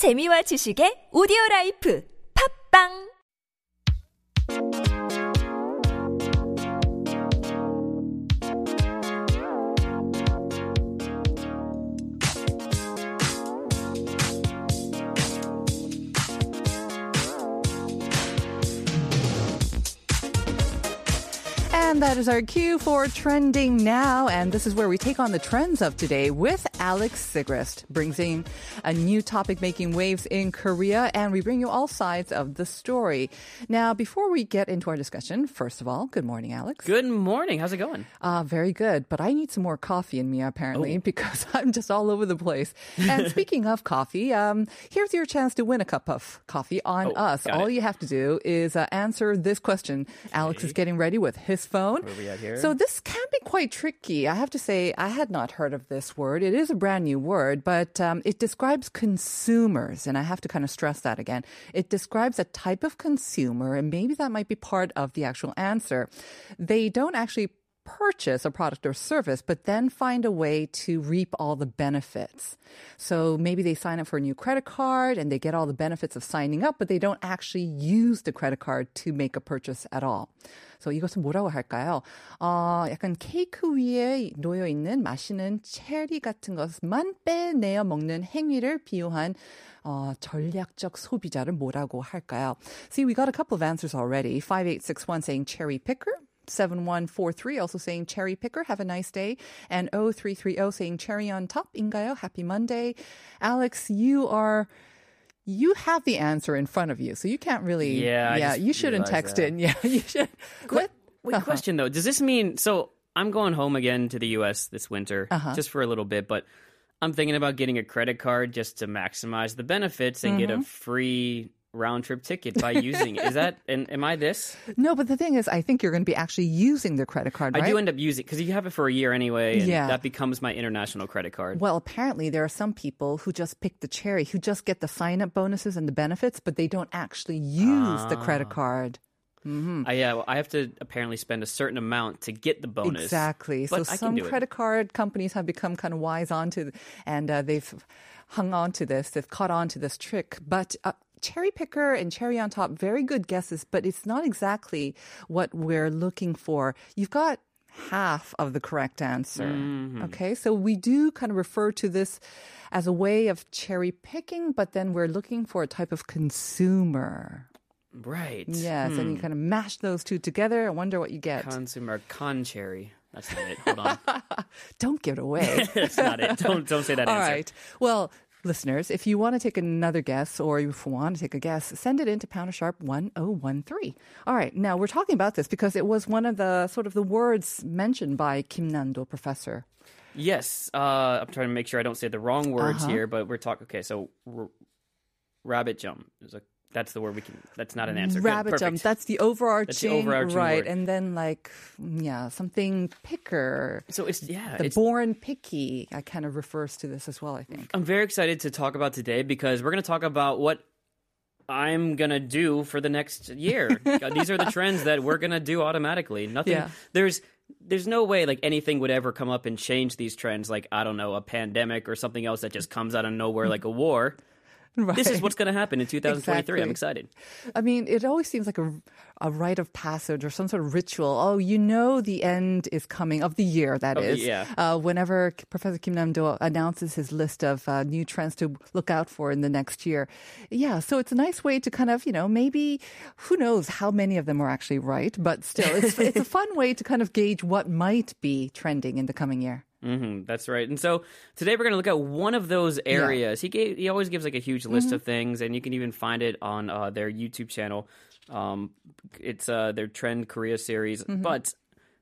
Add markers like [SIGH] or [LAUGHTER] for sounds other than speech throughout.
재미와 지식의 오디오 라이프. 팝빵 And that is our cue for Trending Now. And this is where we take on the trends of today with Alex Sigrist, brings in a new topic making waves in Korea, and we bring you all sides of the story. Now, before we get into our discussion, first of all, good morning, Alex. Good morning. How's it going? Uh, very good. But I need some more coffee in me, apparently, because [LAUGHS] I'm just all over the place. [LAUGHS] And speaking of coffee, um, here's your chance to win a cup of coffee on Oh, us. All it. you have to do is uh, answer this question. Alex is getting ready with his phone. Where we at here? So this can be quite tricky. I have to say, I had not heard of this word. It is a brand new word, but um, it describes consumers. And I have to kind of stress that again. It describes a type of consumer, and maybe that might be part of the actual answer. They don't actually purchase a product or service, but then find a way to reap all the benefits. So maybe they sign up for a new credit card and they get all the benefits of signing up, but they don't actually use the credit card to make a purchase at all. So 이것은 뭐라고 할까요? 어, 약간 케이크 위에 놓여 있는 맛있는 체리 같은 것만 빼내어 먹는 행위를 비유한 어, 전략적 소비자를 뭐라고 할까요? See, we got a couple of answers already. 5861 saying cherry picker. 7143 also saying cherry picker, have a nice day. And 0330 saying cherry on top, 인가요? Happy Monday. Alex, you are, you have the answer in front of you, so you can't really, Yeah, I yeah, just you shouldn't realized text that. in. [LAUGHS] Yeah, you should. Let- Wait, question though. Does this mean so I'm going home again to the US this winter Uh-huh. just for a little bit, but I'm thinking about getting a credit card just to maximize the benefits and Mm-hmm. get a free round trip ticket by [LAUGHS] using is that and am I this? No, but the thing is, I think you're going to be actually using the credit card, right? I do end up using because you have it for a year anyway, and Yeah. that becomes my international credit card. Well, apparently there are some people who just pick the cherry, who just get the sign-up bonuses and the benefits, but they don't actually use the credit Ah. card. Uh, yeah, well, I have to apparently spend a certain amount to get the bonus. Exactly. But so I some credit card companies have become kind of wise onto, and uh, they've hung on to this. They've caught on to this trick. But uh, cherry picker and cherry on top, very good guesses, but it's not exactly what we're looking for. You've got half of the correct answer. Mm-hmm. Okay, so we do kind of refer to this as a way of cherry picking, but then we're looking for a type of consumer. Right. Yes, and you Hmm. kind of mash those two together. I wonder what you get. Consumer con cherry. That's not it. Hold on. [LAUGHS] Don't give it away. [LAUGHS] That's not it. Don't don't say that [LAUGHS] All answer. right. Well, listeners, if you want to take another guess or if you want to take a guess, send it in to Pounder Sharp 1013. All right. Now, we're talking about this because it was one of the sort of the words mentioned by Kim Nando professor. Yes, uh, I'm trying to make sure I don't say the wrong words Uh-huh. here, but we're talking. Okay, so r- rabbit jump is a that's the word we can. That's not an answer. Good, Rabbit jump. perfect. That's the overarching, overarching right? word. And then like, yeah, something picker. so it's yeah. The It's, born picky, I kind of refers to this as well, I think. I'm very excited to talk about today because we're going to talk about what I'm gonna do for the next year. [LAUGHS] Uh, These are the trends that we're gonna do automatically. Nothing. Yeah. There's there's no way like anything would ever come up and change these trends. Like I don't know, a pandemic or something else that just comes out of nowhere, like a war. Right. [LAUGHS] This is what's going to happen in 2023. I'm excited. I mean, it always seems like a, a rite of passage or some sort of ritual. Oh, you know, the end is coming of the year, That Of is. yeah. Uh, whenever Professor Kim Nan-do announces his list of uh, new trends to look out for in the next year. Yeah, so it's a nice way to kind of, you know, maybe, who knows how many of them are actually right, but still, it's, it's a [LAUGHS] fun way to kind of gauge what might be trending in the coming year. hmm that's right. And so today we're going to look at one of those areas. He gave he always gives like a huge list of things, and you can even find it on uh, their YouTube channel. Um, it's uh, their Trend Korea series, but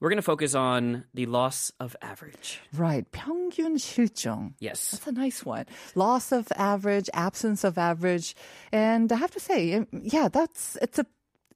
we're going to focus on the loss of average. Right. 평균 실종. Yes. That's a nice one. Loss of average, absence of average. And I have to say, um, yeah, that's, it's a,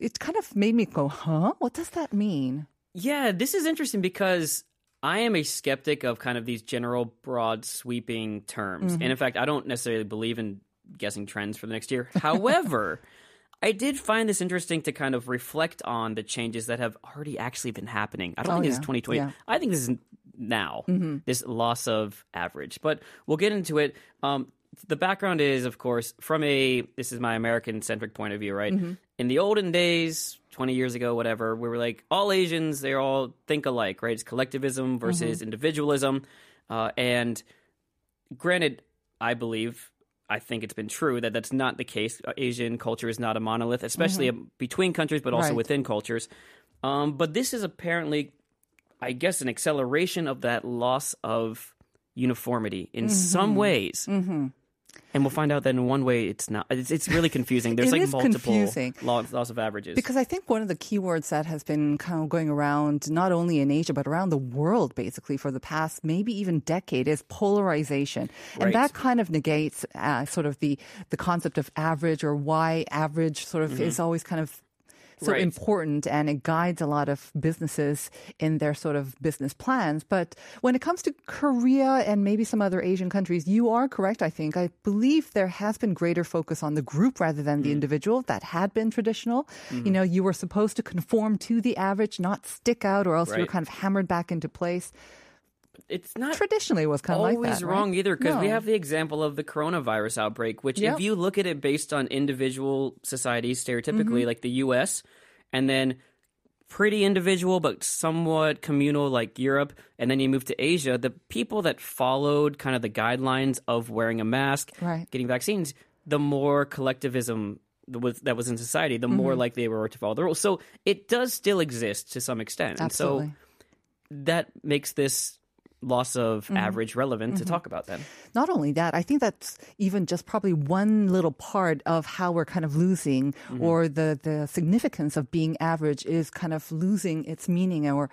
it kind of made me go, huh? What does that mean? Yeah, this is interesting because I am a skeptic of kind of these general, broad, sweeping terms. And in fact, I don't necessarily believe in guessing trends for the next year. However, [LAUGHS] I did find this interesting to kind of reflect on the changes that have already actually been happening. I don't Oh, think this is 2020. Yeah. I think this is now, this loss of average. But we'll get into it. Um, the background is, of course, from a this is my American centric point of view, right? Mm-hmm. In the olden days, 20 years ago, whatever, we were like, all Asians, they all think alike, right? It's collectivism versus Mm-hmm. individualism. Uh, and granted, I believe, I think it's been true that that's not the case. Uh, Asian culture is not a monolith, especially uh, between countries, but also Mm-hmm. Right. within cultures. Um, but this is apparently, I guess, an acceleration of that loss of uniformity in Mm-hmm. some ways. And we'll find out that in one way it's not. It's, it's really confusing. There's like multiple confusing. loss, loss of averages. Because I think one of the keywords that has been kind of going around, not only in Asia, but around the world basically for the past maybe even decade is polarization. Right. And that kind of negates uh, sort of the, the concept of average or why average sort of is always kind of so Right. important and it guides a lot of businesses in their sort of business plans. But when it comes to Korea and maybe some other Asian countries, you are correct, I think. I believe there has been greater focus on the group rather than Mm. the individual. That had been traditional. Mm-hmm. You know, you were supposed to conform to the average, not stick out, or else you were kind of hammered back into place. It's not Traditionally, it was kind of like always that. wrong right? either because we have the example of the coronavirus outbreak, which Yep. if you look at it based on individual societies, Mm-hmm. stereotypically like the U.S., and then pretty individual but somewhat communal like Europe, and then you move to Asia, the people that followed kind of the guidelines of wearing a mask, Right. getting vaccines, the more collectivism that was, in society, the more Mm-hmm. likely they were to follow the rules. So it does still exist to some extent, and so that makes this loss of Mm-hmm. average relevant to talk about then. Not only that, I think that's even just probably one little part of how we're kind of losing Mm-hmm. or the, the significance of being average is kind of losing its meaning or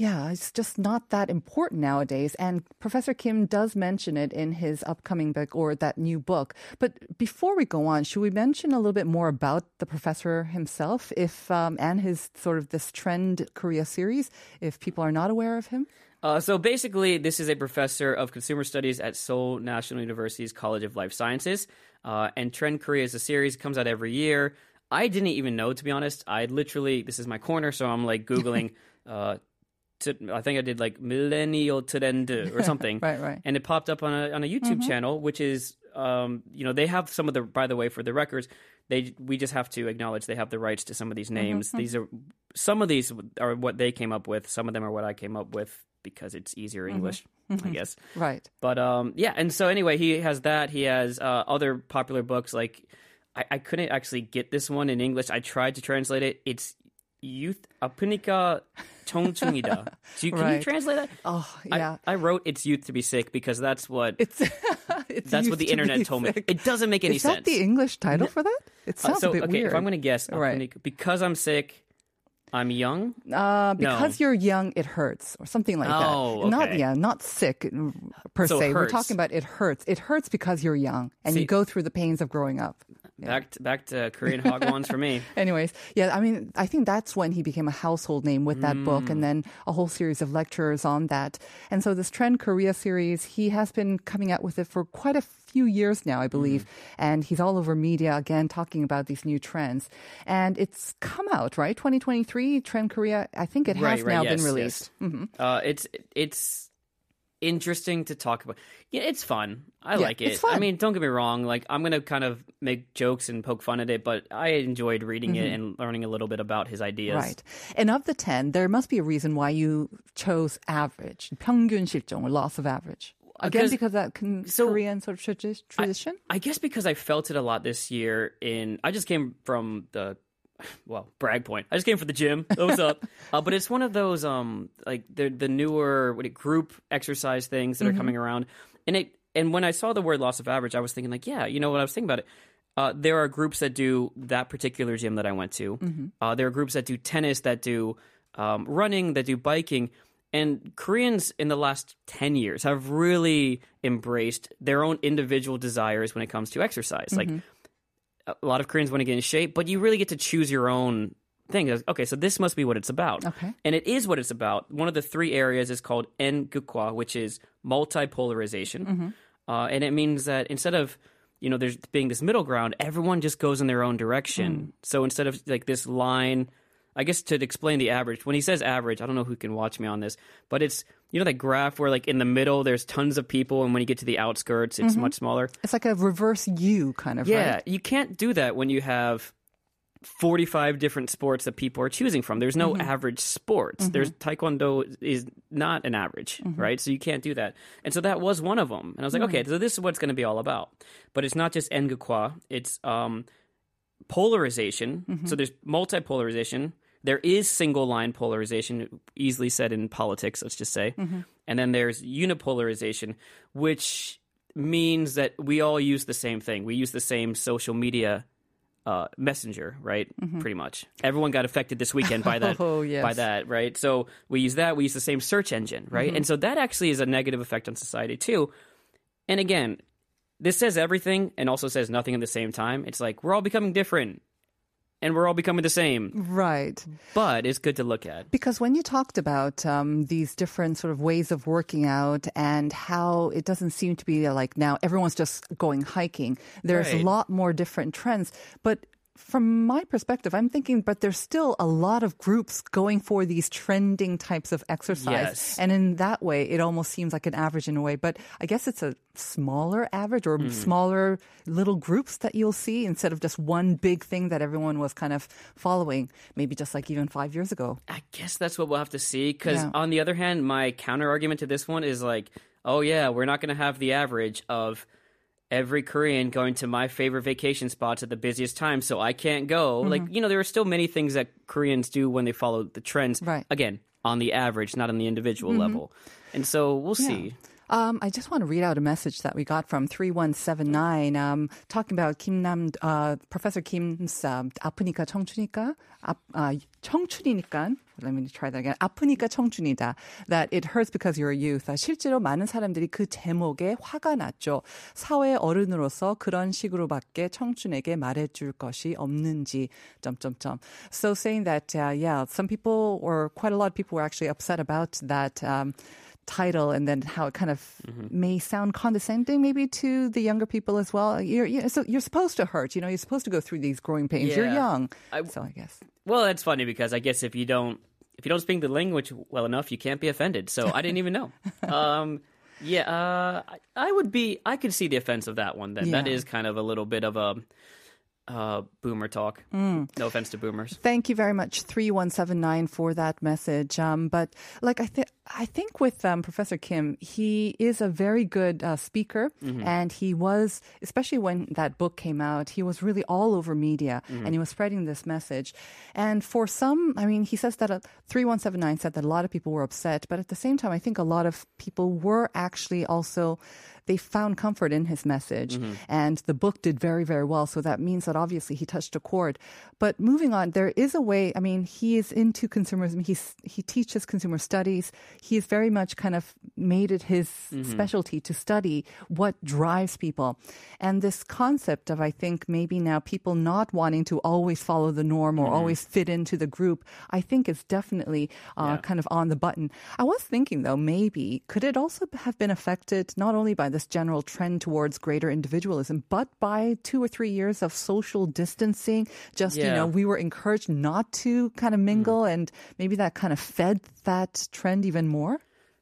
yeah, it's just not that important nowadays. And Professor Kim does mention it in his upcoming book or that new book. But before we go on, should we mention a little bit more about the professor himself, if um, and his sort of this trend Korea series, if people are not aware of him? Uh, so basically, this is a professor of consumer studies at Seoul National University's College of Life Sciences. Uh, and Trend Korea is a series comes out every year. I didn't even know, to be honest. I literally, this is my corner, so I'm like Googling. [LAUGHS] uh, to, I think I did like millennial trendu [LAUGHS] or something. right, right. And it popped up on a on a YouTube mm-hmm. channel, which is um, you know, they have some of the by the way for the records, they we just have to acknowledge they have the rights to some of these names. Mm-hmm. These are some of these are what they came up with, some of them are what I came up with because it's easier mm-hmm. English, mm-hmm. I guess. right. But um yeah, and so anyway, he has that. He has uh, other popular books like I, I couldn't actually get this one in English. I tried to translate it. It's Youth apunika. 청춘이다. Do you, can you Right. translate that? Oh, I- yeah. I, wrote it's youth to be sick because that's what It's, [LAUGHS] it's that's what the used to internet be told me. sick. It doesn't make any Is sense. that the English title for that? It Uh, sounds so a bit okay, weird. if I'm going to guess, Right. apunica- because I'm sick, I'm young. uh, because No. you're young, it hurts, or something like Oh, that. Not okay. yeah, not sick mm, per So it se. We're hurts. talking about it hurts. It hurts because you're young and See- you go through the pains of growing up. Back to, back to Korean [LAUGHS] hogwons for me. Anyways, yeah, I mean, I think that's when he became a household name with that book Mm. and then a whole series of lectures on that. And so this Trend Korea series, he has been coming out with it for quite a few years now, I believe. Mm. And he's all over media again talking about these new trends. And it's come out, right? 2023, Trend Korea, I think it has right, right, now yes, been released. Mm-hmm. Uh, it's it's interesting to talk about. Yeah, it's fun. I Yeah, like it. it's fun. I mean, don't get me wrong. Like, I'm gonna kind of make jokes and poke fun at it, but I enjoyed reading it and learning a little bit about his ideas. Mm-hmm. Right. And of the 10, there must be a reason why you chose average, 평균 실종, or loss of average. Again, Because- because that con- so- Korean sort of tradi- tradition? I guess because I felt it a lot this year. In I just came from the well brag point. I just came from the gym. What's up? [LAUGHS] uh, but it's one of those um like the the newer what it, group exercise things that are coming around, and it and when I saw the word loss of average, I was thinking like yeah, you know what I was thinking about it. Uh, there are groups that do that particular gym that I went to. Uh, there are groups that do tennis, that do um, running, that do biking. And Koreans in the last 10 years have really embraced their own individual desires when it comes to exercise. Like a lot of Koreans want to get in shape, but you really get to choose your own thing. Okay, so this must be what it's about. Okay. And it is what it's about. One of the three areas is called Ngukwa, which is multipolarization. Uh, and it means that instead of you know, there's being this middle ground, everyone just goes in their own direction. So instead of like this line I guess to explain the average, when he says average, I don't know who can watch me on this, but it's you know that graph where like in the middle there's tons of people, and when you get to the outskirts, it's mm-hmm. much smaller. It's like a reverse U kind of, Yeah, right? you can't do that when you have 45 different sports that people are choosing from. There's no mm-hmm. average sports. Mm-hmm. There's taekwondo is not an average, right? So you can't do that. And so that was one of them. And I was like, okay, so this is what it's going to be all about. But it's not just engukwa, it's um polarization. So there's multipolarization. There is single line polarization, easily said in politics, let's just say. Mm-hmm. And then there's unipolarization, which means that we all use the same thing. We use the same social media uh, messenger, right? Mm-hmm. Pretty much. Everyone got affected this weekend by that. [LAUGHS] Oh, yes. By that, right? So we use that. We use the same search engine, right? Mm-hmm. And so that actually is a negative effect on society too. And again, this says everything and also says nothing at the same time. It's like we're all becoming different, and we're all becoming the same. Right. But it's good to look at. Because when you talked about um, these different sort of ways of working out and how it doesn't seem to be like now everyone's just going hiking, there's Right. a lot more different trends. But from my perspective, I'm thinking, but there's still a lot of groups going for these trending types of exercise. Yes. And in that way, it almost seems like an average in a way. But I guess it's a smaller average or Mm. smaller little groups that you'll see instead of just one big thing that everyone was kind of following, maybe just like even five years ago. I guess that's what we'll have to see. Because Yeah. on the other hand, my counter argument to this one is like, oh yeah, we're not going to have the average of every Korean going to my favorite vacation spots at the busiest time, so I can't go. Mm-hmm. Like you know, there are still many things that Koreans do when they follow the trends. Right. Mm-hmm. Again, on the average, not on the individual level. And so we'll see. Um, I just want to read out a message that we got from 3179, um, talking about Kim Nam, uh, Professor Kim's um, 아프니까 청춘이니까, 아, 아, 청춘이니까, let me try that again. 아프니까 청춘이다. That it hurts because you're a youth. 아, 실제로 많은 사람들이 그 제목에 화가 났죠. 사회 어른으로서 그런 식으로밖에 청춘에게 말해줄 것이 없는지, 점점점. So saying that, uh, yeah, some people, or quite a lot of people were actually upset about that, um, title and then how it kind of may sound condescending maybe to the younger people as well. You're, you so you're supposed to hurt, you know, you're supposed to go through these growing pains. You're young. I- so I guess. Well, that's funny because I guess if you don't if you don't speak the language well enough, you can't be offended. So I didn't even know. [LAUGHS] Um, yeah, uh, I, I would be. I could see the offense of that one. Then that Yeah. is kind of a little bit of a uh, boomer talk. No offense to boomers. Thank you very much, 3179, for that message. Um, but like I think, I think with um, Professor Kim, he is a very good uh, speaker, and he was, especially when that book came out, he was really all over media, and he was spreading this message. And for some, I mean, he says that uh, 3179 said that a lot of people were upset, but at the same time, I think a lot of people were actually also they found comfort in his message. And the book did very very well. So that means that obviously he touched a chord. But moving on there is a way i mean he is into consumerism. He's he teaches consumer studies he's very much kind of made it his mm-hmm. specialty to study what drives people. And this concept of i think maybe now people not wanting to always follow the norm or mm-hmm. always fit into the group i think is definitely uh, Yeah. kind of on the button. I was thinking though maybe could it also have been affected not only by this general trend towards greater individualism but by two or three years of social distancing? Just you know we were encouraged not to kind of mm. mingle and maybe that kind of fed that trend even more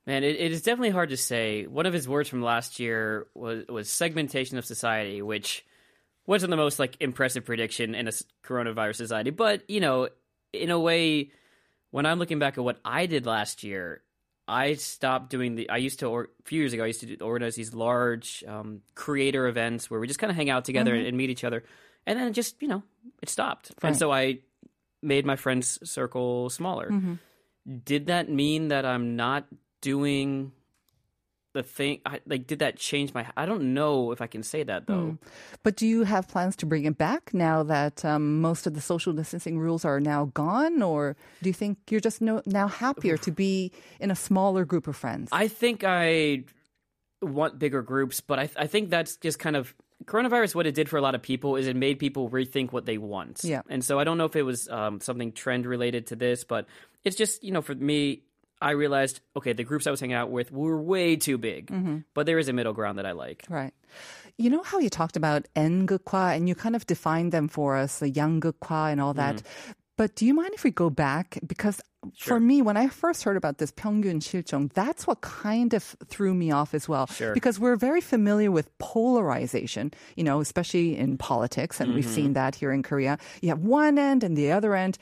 Man, it, it is definitely hard to say. One of his words from last year was was segmentation of society, which wasn't the most like impressive prediction in a coronavirus society. But you know, in a way, when I'm looking back at what I did last year, I stopped doing the. I used to, or, a few years ago, I used to do, organize these large um, creator events where we just kind of hang out together and meet each other, and then it just you know it stopped. And so I made my friends circle smaller. Did that mean that I'm not doing the thing? I, like, did that change my? I don't know if I can say that though. but do you have plans to bring it back now that um, most of the social distancing rules are now gone or do you think you're just no, now happier to be in a smaller group of friends I think I want bigger groups, but I, I think that's just kind of coronavirus. What it did for a lot of people is it made people rethink what they want. Yeah. and so I don't know if it was um, something trend related to this, but it's just you know for me. I realized, okay, the groups I was hanging out with were way too big, mm-hmm. but there is a middle ground that I like. Right. You know how you talked about Ngukwa and you kind of defined them for us, the Yanggukwa and all that. Mm-hmm. But do you mind if we go back? Because for me, when I first heard about this 평균 실종, that's what kind of threw me off as well. Sure. Because we're very familiar with polarization, you know, especially in politics, and we've Mm-hmm. seen that here in Korea. You have one end and the other end,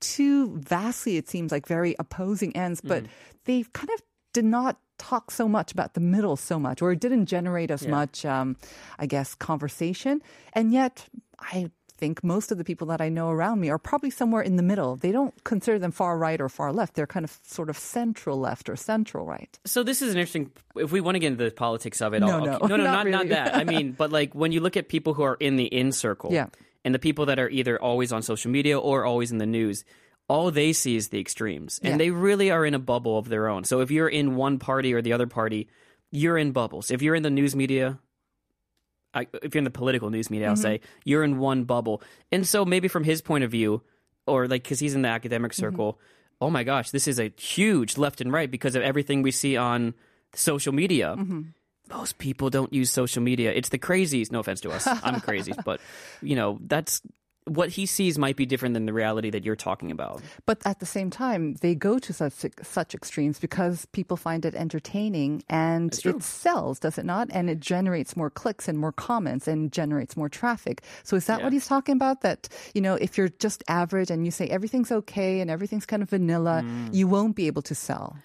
two vastly, it seems like very opposing ends, but Mm. they kind of did not talk so much about the middle so much, or it didn't generate as Yeah. much, um, I guess, conversation. And yet, I think most of the people that I know around me are probably somewhere in the middle. They don't consider them far right or far left. They're kind of sort of central left or central right. So this is an interesting. If we want to get into the politics of it, No, I'll- no, okay. no, no, [LAUGHS] not not not that. I mean, [LAUGHS] but like when you look at people who are in the in circle, Yeah. and the people that are either always on social media or always in the news, all they see is the extremes, Yeah. and they really are in a bubble of their own. So if you're in one party or the other party, you're in bubbles. If you're in the news media. I, if you're in the political news media, I'll Mm-hmm. say you're in one bubble, and so maybe from his point of view, or like because he's in the academic Mm-hmm. circle, oh my gosh, this is a huge left and right because of everything we see on social media. Mm-hmm. Most people don't use social media. It's the crazies. No offense to us, I'm crazy, but you know that's what he sees might be different than the reality that you're talking about. But at the same time, they go to such such extremes because people find it entertaining and it sells, does it not? And it generates more clicks and more comments and generates more traffic. So is that what he's talking about? That you know, if you're just average and you say everything's okay and everything's kind of vanilla, Mm. you won't be able to sell.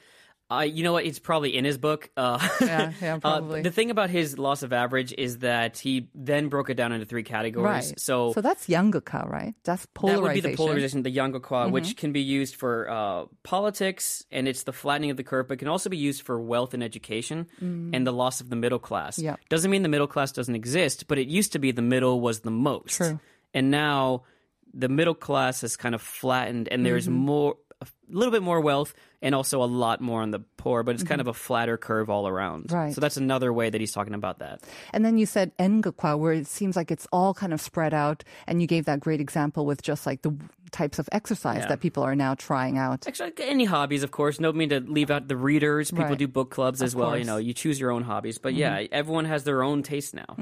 Uh, you know what? It's probably in his book. Uh, Yeah, [LAUGHS] yeah, uh, the thing about his loss of average is that he then broke it down into three categories. Right. So, so that's Yanguka, right? That's polarization. that would be the polarization, the Yangokwa, Mm-hmm. which can be used for uh, politics, and it's the flattening of the curve, but can also be used for wealth and education and the loss of the middle class. Mm. Yeah. Doesn't mean the middle class doesn't exist, but it used to be the middle was the most. True. And now the middle class has kind of flattened, and there's Mm-hmm. more, a little bit more wealth, and also a lot more on the poor, but it's kind of a flatter curve all around. Mm-hmm. Right. So that's another way that he's talking about that. And then you said Engukwa, where it seems like it's all kind of spread out. And you gave that great example with just like the types of exercise Yeah. that people are now trying out. Actually, any hobbies, of course. No mean to leave out the readers. People Right. do book clubs as Of well. You know, you choose your own hobbies. But yeah, everyone has their own taste now.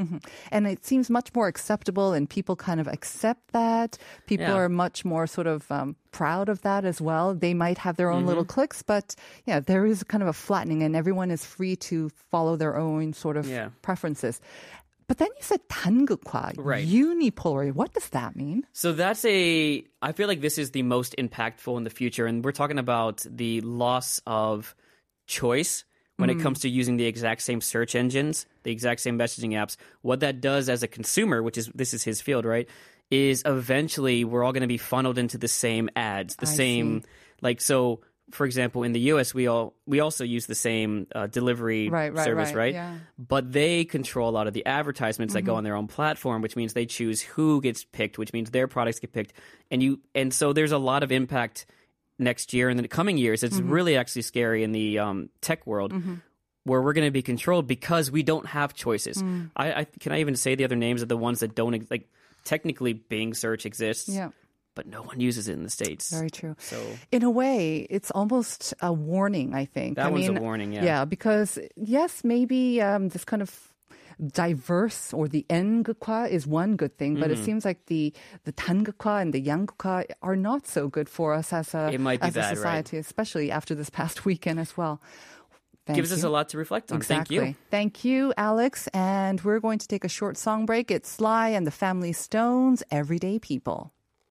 And it seems much more acceptable, and people kind of accept that. People Yeah. are much more sort of um, proud of that as well. They might have their own Mm-hmm. little cliques, but yeah, there is kind of a flattening, and everyone is free to follow their own sort of Yeah. preferences. But then you said 단극화, Right. unipolar. What does that mean? So that's a. I feel like this is the most impactful in the future, and we're talking about the loss of choice when it comes to using the exact same search engines, the exact same messaging apps. What that does as a consumer, which is this is his field, right? Is eventually we're all going to be funneled into the same ads, the I same like so. for example, in the U.S., we all we also use the same uh, delivery Right, right, service, right, right? yeah. But they control a lot of the advertisements that go on their own platform, which means they choose who gets picked, which means their products get picked, and you and so there's a lot of impact next year and the coming years. It's really actually scary in the um, tech world. Where we're going to be controlled because we don't have choices. I, I can I even say the other names of the ones that don't like. Technically, Bing search exists, Yeah. But no one uses it in the states. Very true. So in a way, it's almost a warning, I think. That I one's a mean, warning, yeah. Yeah, because yes, maybe um, this kind of diverse or the engukwa is one good thing, but Mm-hmm. it seems like the the tangukwa and the yanggukwa are not so good for us as a It might be as a bad, right. society, especially after this past [LAUGHS] weekend as well. Thank gives us a lot to reflect on. Exactly. Thank you. Thank you, Alex. And we're going to take a short song break. It's Sly and the Family Stones, Everyday People.